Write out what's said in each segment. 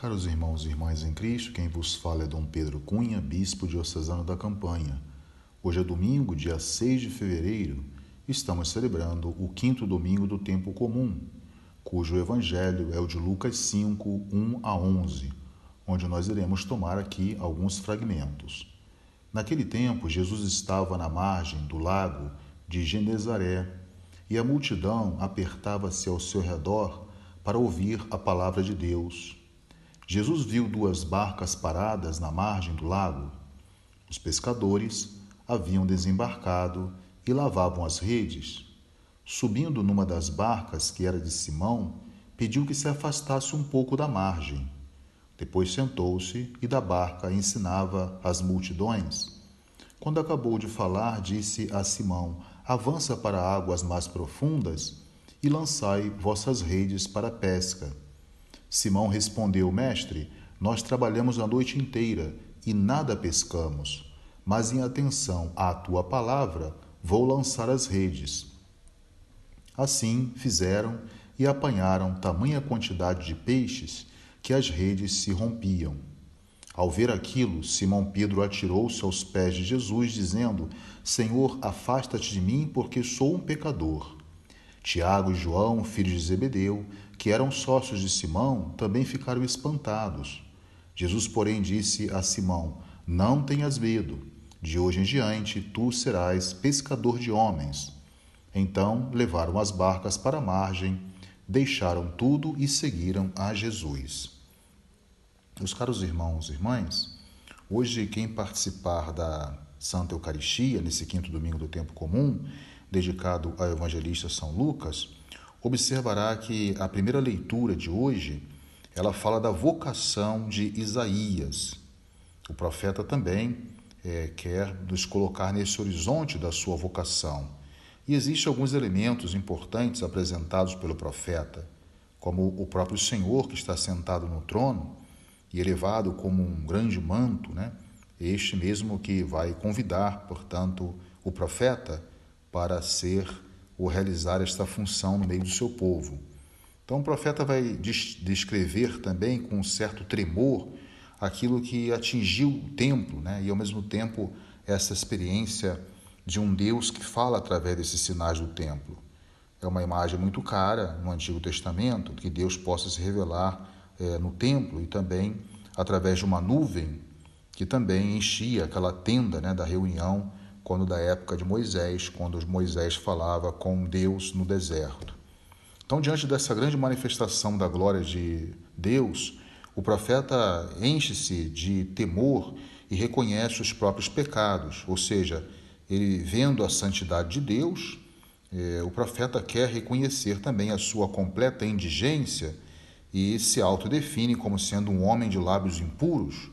Caros irmãos e irmãs em Cristo, quem vos fala é Dom Pedro Cunha, bispo diocesano da Campanha. Hoje é domingo, dia 6 de fevereiro, estamos celebrando o quinto domingo do tempo comum, cujo evangelho é o de Lucas 5, 1 a 11, onde nós iremos tomar aqui alguns fragmentos. Naquele tempo, Jesus estava na margem do lago de Genezaré e a multidão apertava-se ao seu redor para ouvir a palavra de Deus. Jesus viu duas barcas paradas na margem do lago. Os pescadores haviam desembarcado e lavavam as redes. Subindo numa das barcas, que era de Simão, pediu que se afastasse um pouco da margem. Depois sentou-se e da barca ensinava as multidões. Quando acabou de falar, disse a Simão: Avança para águas mais profundas e lançai vossas redes para a pesca. Simão respondeu: Mestre, nós trabalhamos a noite inteira e nada pescamos, mas em atenção à tua palavra vou lançar as redes. Assim fizeram e apanharam tamanha quantidade de peixes que as redes se rompiam. Ao ver aquilo, Simão Pedro atirou-se aos pés de Jesus, dizendo: Senhor, afasta-te de mim, porque sou um pecador. Tiago e João, filhos de Zebedeu, que eram sócios de Simão, também ficaram espantados. Jesus, porém, disse a Simão: Não tenhas medo, de hoje em diante tu serás pescador de homens. Então levaram as barcas para a margem, deixaram tudo e seguiram a Jesus. Meus caros irmãos e irmãs, hoje quem participar da Santa Eucaristia, nesse quinto domingo do tempo comum, dedicado ao evangelista São Lucas, observará que a primeira leitura de hoje, ela fala da vocação de Isaías. O profeta também é, quer nos colocar nesse horizonte da sua vocação. E existem alguns elementos importantes apresentados pelo profeta, como o próprio Senhor que está sentado no trono e elevado como um grande manto, né? Este mesmo que vai convidar, portanto, o profeta para ser ou realizar esta função no meio do seu povo. Então o profeta vai descrever também com um certo tremor aquilo que atingiu o templo, né? e ao mesmo tempo essa experiência de um Deus que fala através desses sinais do templo. É uma imagem muito cara no Antigo Testamento, que Deus possa se revelar é, no templo e também através de uma nuvem que também enchia aquela tenda né, da reunião quando da época de Moisés, quando Moisés falava com Deus no deserto. Então, diante dessa grande manifestação da glória de Deus, o profeta enche-se de temor e reconhece os próprios pecados, ou seja, ele vendo a santidade de Deus, eh, o profeta quer reconhecer também a sua completa indigência e se autodefine como sendo um homem de lábios impuros,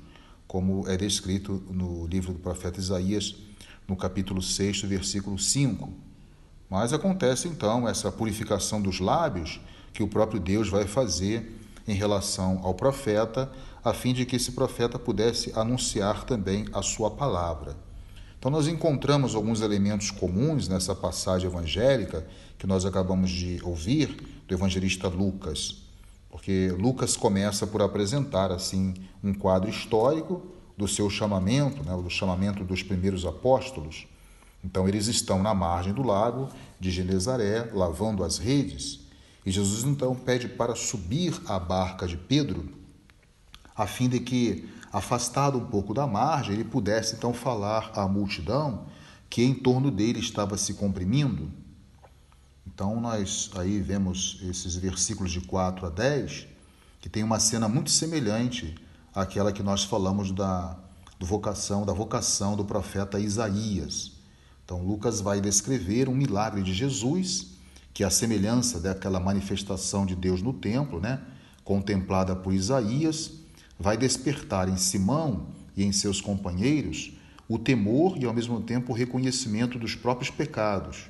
como é descrito no livro do profeta Isaías, no capítulo 6, versículo 5. Mas acontece então essa purificação dos lábios que o próprio Deus vai fazer em relação ao profeta, a fim de que esse profeta pudesse anunciar também a sua palavra. Então, nós encontramos alguns elementos comuns nessa passagem evangélica que nós acabamos de ouvir do evangelista Lucas, porque Lucas começa por apresentar assim um quadro histórico do seu chamamento, né, do chamamento dos primeiros apóstolos. Então, eles estão na margem do lago de Genezaré, lavando as redes, e Jesus então pede para subir a barca de Pedro, a fim de que, afastado um pouco da margem, ele pudesse então falar à multidão que em torno dele estava se comprimindo. Então, nós aí vemos esses versículos de 4 a 10, que tem uma cena muito semelhante aquela que nós falamos da do vocação, da vocação do profeta Isaías. Então Lucas vai descrever um milagre de Jesus, que é a semelhança daquela manifestação de Deus no templo, né, contemplada por Isaías, vai despertar em Simão e em seus companheiros o temor e ao mesmo tempo o reconhecimento dos próprios pecados.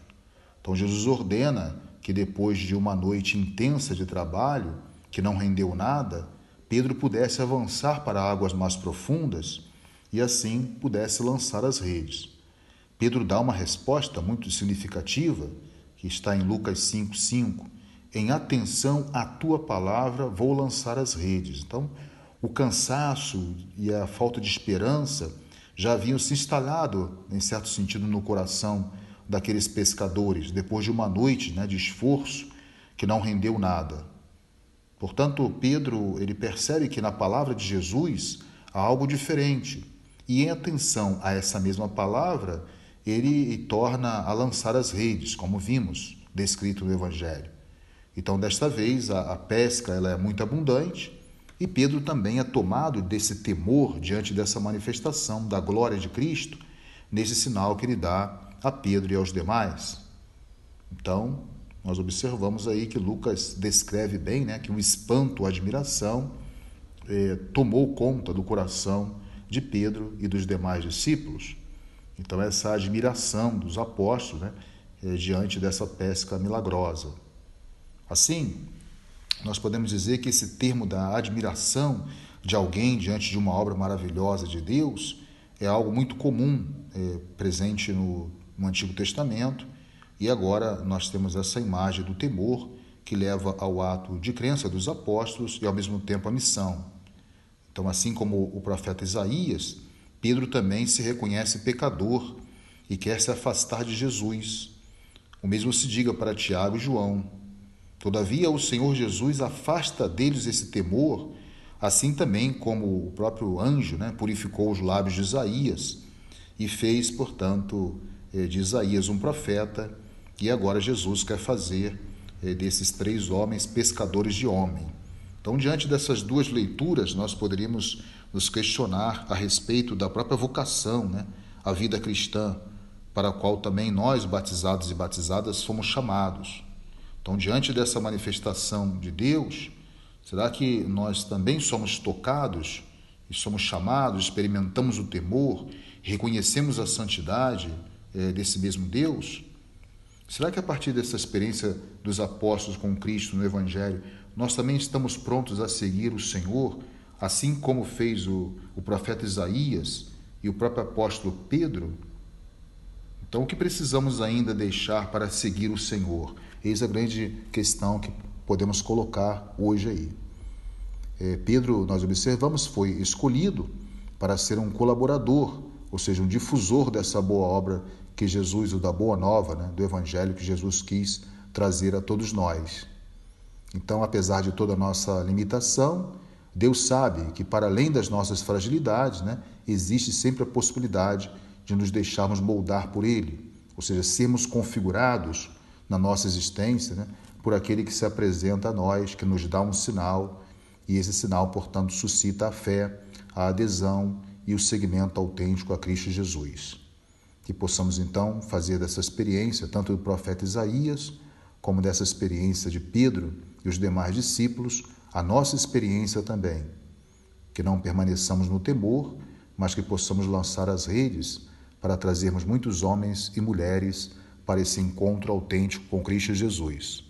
Então Jesus ordena que depois de uma noite intensa de trabalho, que não rendeu nada, Pedro pudesse avançar para águas mais profundas e assim pudesse lançar as redes. Pedro dá uma resposta muito significativa, que está em Lucas 5:5. Em atenção à tua palavra vou lançar as redes. Então, o cansaço e a falta de esperança já haviam se instalado, em certo sentido, no coração daqueles pescadores, depois de uma noite né, de esforço que não rendeu nada. Portanto, Pedro ele percebe que na palavra de Jesus há algo diferente. E em atenção a essa mesma palavra, ele torna a lançar as redes, como vimos descrito no Evangelho. Então, desta vez, a, a pesca ela é muito abundante e Pedro também é tomado desse temor diante dessa manifestação da glória de Cristo, nesse sinal que ele dá a Pedro e aos demais. Então, nós observamos aí que Lucas descreve bem né, que o espanto, a admiração eh, tomou conta do coração de Pedro e dos demais discípulos. Então, essa admiração dos apóstolos né, eh, diante dessa pesca milagrosa. Assim, nós podemos dizer que esse termo da admiração de alguém diante de uma obra maravilhosa de Deus é algo muito comum, é, presente no, no Antigo Testamento, e agora nós temos essa imagem do temor que leva ao ato de crença dos apóstolos e ao mesmo tempo à missão. Então, assim como o profeta Isaías, Pedro também se reconhece pecador e quer se afastar de Jesus. O mesmo se diga para Tiago e João. Todavia, o Senhor Jesus afasta deles esse temor, assim também como o próprio anjo né, purificou os lábios de Isaías e fez, portanto, eh, de Isaías um profeta, e agora Jesus quer fazer eh, desses três homens pescadores de homem. Então, diante dessas duas leituras, nós poderíamos nos questionar a respeito da própria vocação, né, a vida cristã, para a qual também nós, batizados e batizadas, fomos chamados. Então, diante dessa manifestação de Deus, será que nós também somos tocados e somos chamados, experimentamos o temor, reconhecemos a santidade é, desse mesmo Deus? Será que a partir dessa experiência dos apóstolos com Cristo no Evangelho, nós também estamos prontos a seguir o Senhor, assim como fez o, o profeta Isaías e o próprio apóstolo Pedro? Então, o que precisamos ainda deixar para seguir o Senhor? Eis a grande questão que podemos colocar hoje aí. É, Pedro, nós observamos, foi escolhido para ser um colaborador, ou seja, um difusor dessa boa obra que Jesus, o da boa nova, né, do Evangelho que Jesus quis trazer a todos nós. Então, apesar de toda a nossa limitação, Deus sabe que para além das nossas fragilidades, né, existe sempre a possibilidade de nos deixarmos moldar por Ele, ou seja, sermos configurados na nossa existência, né, por aquele que se apresenta a nós, que nos dá um sinal, e esse sinal, portanto, suscita a fé, a adesão e o seguimento autêntico a Cristo Jesus. Que possamos então fazer dessa experiência, tanto do profeta Isaías, como dessa experiência de Pedro e os demais discípulos, a nossa experiência também. Que não permaneçamos no temor, mas que possamos lançar as redes para trazermos muitos homens e mulheres para esse encontro autêntico com Cristo Jesus.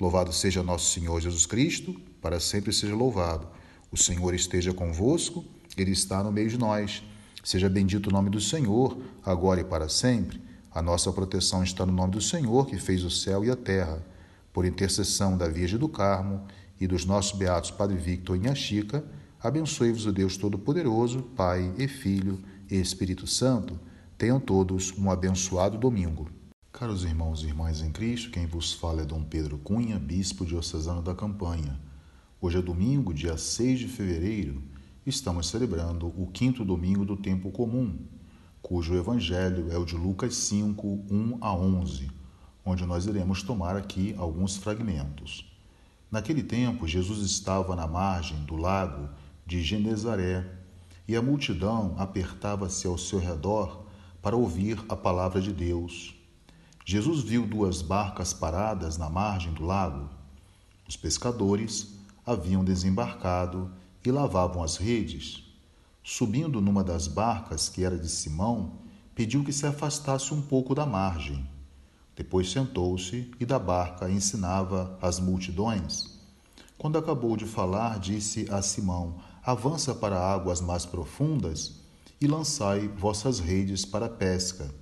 Louvado seja nosso Senhor Jesus Cristo, para sempre seja louvado. O Senhor esteja convosco, Ele está no meio de nós. Seja bendito o nome do Senhor, agora e para sempre. A nossa proteção está no nome do Senhor, que fez o céu e a terra. Por intercessão da Virgem do Carmo e dos nossos beatos Padre Victor e Inha Chica, abençoe-vos o Deus Todo-Poderoso, Pai e Filho e Espírito Santo. Tenham todos um abençoado domingo. Caros irmãos e irmãs em Cristo, quem vos fala é Dom Pedro Cunha, bispo diocesano da Campanha. Hoje é domingo, dia 6 de fevereiro, estamos celebrando o quinto domingo do tempo comum, cujo evangelho é o de Lucas 5, 1 a 11, onde nós iremos tomar aqui alguns fragmentos. Naquele tempo, Jesus estava na margem do lago de Genezaré e a multidão apertava-se ao seu redor para ouvir a palavra de Deus. Jesus viu duas barcas paradas na margem do lago. Os pescadores haviam desembarcado e lavavam as redes. Subindo numa das barcas, que era de Simão, pediu que se afastasse um pouco da margem. Depois sentou-se e da barca ensinava as multidões. Quando acabou de falar, disse a Simão: Avança para águas mais profundas e lançai vossas redes para a pesca.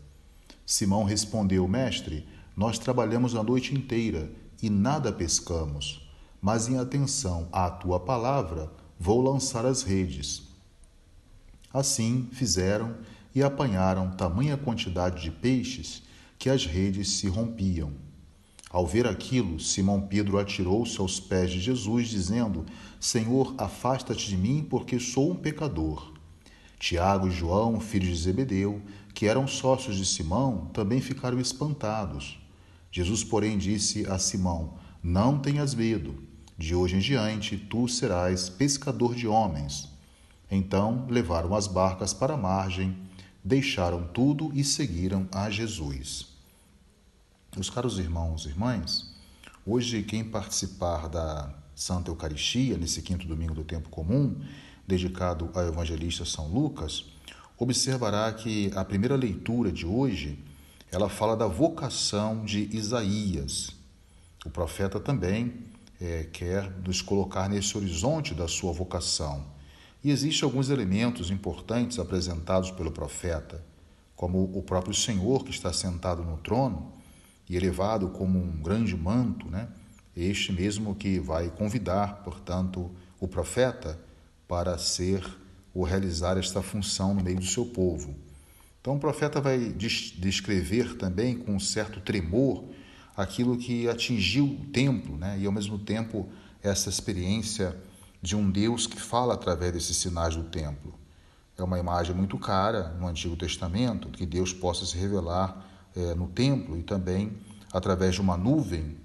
Simão respondeu: Mestre, nós trabalhamos a noite inteira e nada pescamos, mas em atenção à tua palavra, vou lançar as redes. Assim fizeram e apanharam tamanha quantidade de peixes que as redes se rompiam. Ao ver aquilo, Simão Pedro atirou-se aos pés de Jesus, dizendo: Senhor, afasta-te de mim, porque sou um pecador. Tiago e João, filhos de Zebedeu, que eram sócios de Simão, também ficaram espantados. Jesus, porém, disse a Simão: Não tenhas medo, de hoje em diante tu serás pescador de homens. Então levaram as barcas para a margem, deixaram tudo e seguiram a Jesus. Meus caros irmãos e irmãs, hoje quem participar da Santa Eucaristia, nesse quinto domingo do tempo comum, dedicado ao evangelista São Lucas, observará que a primeira leitura de hoje, ela fala da vocação de Isaías. O profeta também é, quer nos colocar nesse horizonte da sua vocação. E existem alguns elementos importantes apresentados pelo profeta, como o próprio Senhor que está sentado no trono, e elevado como um grande manto, né? este mesmo que vai convidar, portanto, o profeta para ser ou realizar esta função no meio do seu povo. Então, o profeta vai descrever também com um certo tremor aquilo que atingiu o templo, né? e ao mesmo tempo essa experiência de um Deus que fala através desses sinais do templo. É uma imagem muito cara no Antigo Testamento, que Deus possa se revelar é, no templo e também através de uma nuvem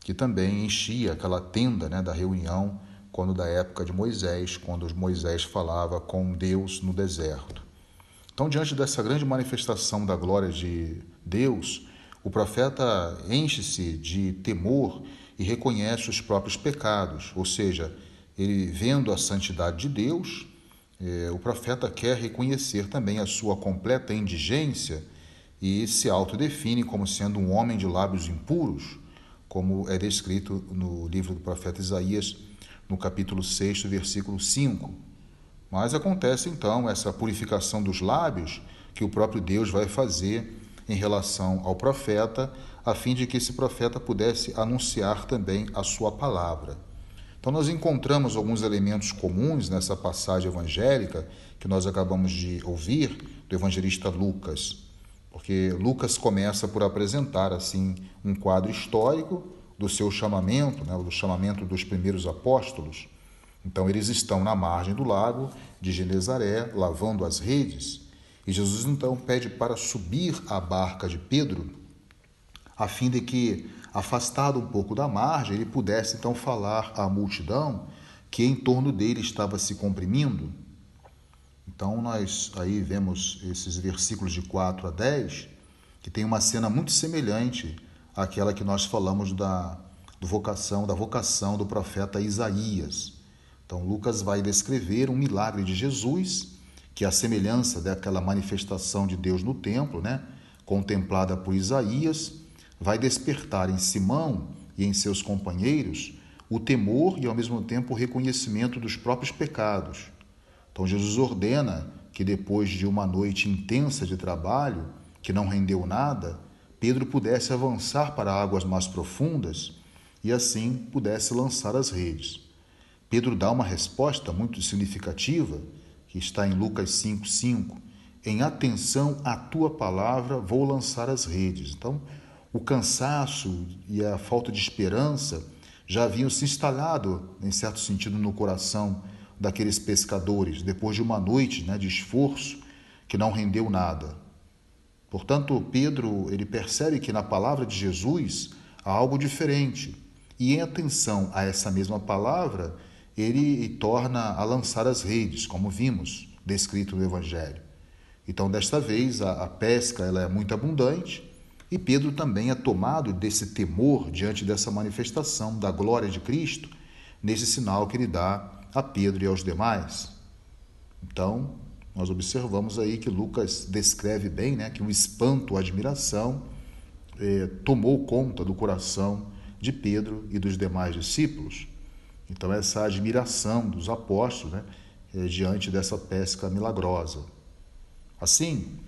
que também enchia aquela tenda né, da reunião quando da época de Moisés, quando Moisés falava com Deus no deserto. Então, diante dessa grande manifestação da glória de Deus, o profeta enche-se de temor e reconhece os próprios pecados, ou seja, ele vendo a santidade de Deus, eh, o profeta quer reconhecer também a sua completa indigência e se autodefine como sendo um homem de lábios impuros, como é descrito no livro do profeta Isaías, no capítulo 6, versículo 5. Mas acontece então essa purificação dos lábios que o próprio Deus vai fazer em relação ao profeta, a fim de que esse profeta pudesse anunciar também a sua palavra. Então, nós encontramos alguns elementos comuns nessa passagem evangélica que nós acabamos de ouvir do evangelista Lucas porque Lucas começa por apresentar assim um quadro histórico do seu chamamento, né, do chamamento dos primeiros apóstolos. Então eles estão na margem do lago de Genezaré, lavando as redes, e Jesus então pede para subir a barca de Pedro, a fim de que, afastado um pouco da margem, ele pudesse então falar à multidão que em torno dele estava se comprimindo então nós aí vemos esses versículos de 4 a 10, que tem uma cena muito semelhante àquela que nós falamos da do vocação, da vocação do profeta Isaías. Então Lucas vai descrever um milagre de Jesus, que a semelhança daquela manifestação de Deus no templo, né, contemplada por Isaías, vai despertar em Simão e em seus companheiros o temor e ao mesmo tempo o reconhecimento dos próprios pecados então Jesus ordena que depois de uma noite intensa de trabalho, que não rendeu nada, Pedro pudesse avançar para águas mais profundas e assim pudesse lançar as redes. Pedro dá uma resposta muito significativa, que está em Lucas 5:5, em atenção à tua palavra vou lançar as redes. Então, o cansaço e a falta de esperança já haviam se instalado, em certo sentido, no coração daqueles pescadores depois de uma noite né, de esforço que não rendeu nada. Portanto, Pedro ele percebe que na palavra de Jesus há algo diferente e em atenção a essa mesma palavra ele torna a lançar as redes, como vimos descrito no Evangelho. Então, desta vez a, a pesca ela é muito abundante e Pedro também é tomado desse temor diante dessa manifestação da glória de Cristo, nesse sinal que ele dá a Pedro e aos demais. Então, nós observamos aí que Lucas descreve bem né, que o espanto, a admiração eh, tomou conta do coração de Pedro e dos demais discípulos. Então, essa admiração dos apóstolos né, eh, diante dessa pesca milagrosa. Assim,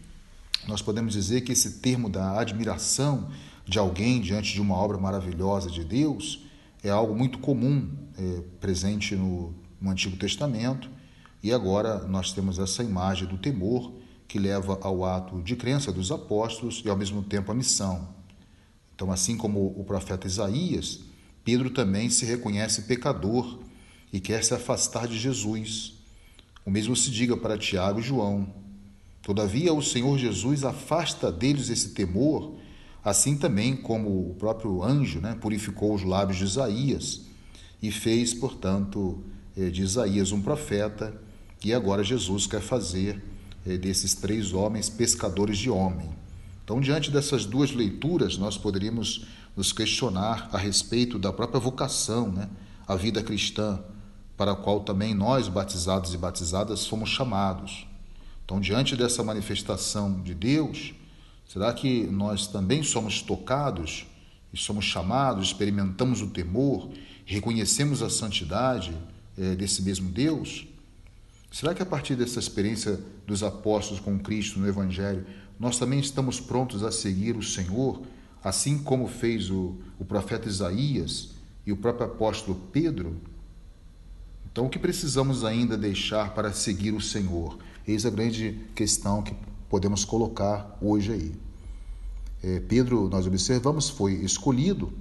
nós podemos dizer que esse termo da admiração de alguém diante de uma obra maravilhosa de Deus é algo muito comum, é, presente no no Antigo Testamento, e agora nós temos essa imagem do temor que leva ao ato de crença dos apóstolos e ao mesmo tempo a missão. Então, assim como o profeta Isaías, Pedro também se reconhece pecador e quer se afastar de Jesus. O mesmo se diga para Tiago e João. Todavia, o Senhor Jesus afasta deles esse temor, assim também como o próprio anjo né, purificou os lábios de Isaías e fez, portanto, eh, de Isaías um profeta, e agora Jesus quer fazer eh, desses três homens pescadores de homem. Então, diante dessas duas leituras, nós poderíamos nos questionar a respeito da própria vocação, né? a vida cristã, para a qual também nós, batizados e batizadas, fomos chamados. Então, diante dessa manifestação de Deus, será que nós também somos tocados e somos chamados, experimentamos o temor, reconhecemos a santidade é, desse mesmo Deus? Será que a partir dessa experiência dos apóstolos com Cristo no Evangelho, nós também estamos prontos a seguir o Senhor, assim como fez o, o profeta Isaías e o próprio apóstolo Pedro? Então, o que precisamos ainda deixar para seguir o Senhor? Eis a grande questão que podemos colocar hoje aí. É, Pedro, nós observamos, foi escolhido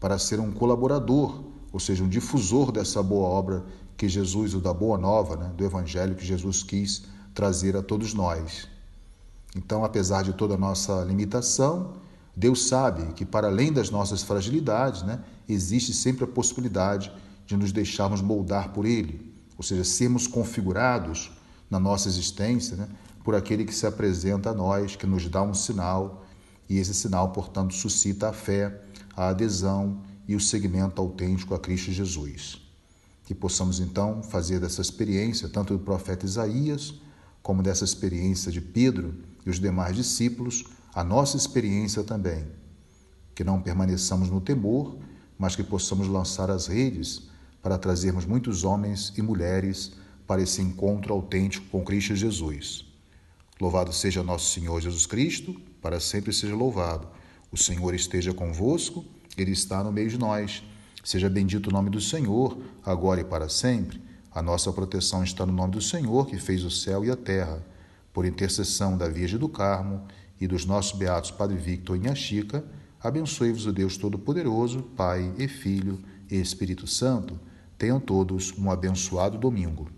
para ser um colaborador, ou seja, um difusor dessa boa obra que Jesus, o da Boa Nova, né, do Evangelho que Jesus quis trazer a todos nós. Então, apesar de toda a nossa limitação, Deus sabe que, para além das nossas fragilidades, né, existe sempre a possibilidade de nos deixarmos moldar por Ele, ou seja, sermos configurados na nossa existência né, por aquele que se apresenta a nós, que nos dá um sinal, e esse sinal, portanto, suscita a fé, a adesão e o seguimento autêntico a Cristo Jesus. Que possamos então fazer dessa experiência, tanto do profeta Isaías, como dessa experiência de Pedro e os demais discípulos, a nossa experiência também. Que não permaneçamos no temor, mas que possamos lançar as redes para trazermos muitos homens e mulheres para esse encontro autêntico com Cristo Jesus. Louvado seja nosso Senhor Jesus Cristo, para sempre seja louvado. O Senhor esteja convosco, Ele está no meio de nós. Seja bendito o nome do Senhor, agora e para sempre. A nossa proteção está no nome do Senhor, que fez o céu e a terra. Por intercessão da Virgem do Carmo e dos nossos beatos Padre Victor e Inha Chica, abençoe-vos o Deus Todo-Poderoso, Pai e Filho e Espírito Santo. Tenham todos um abençoado domingo.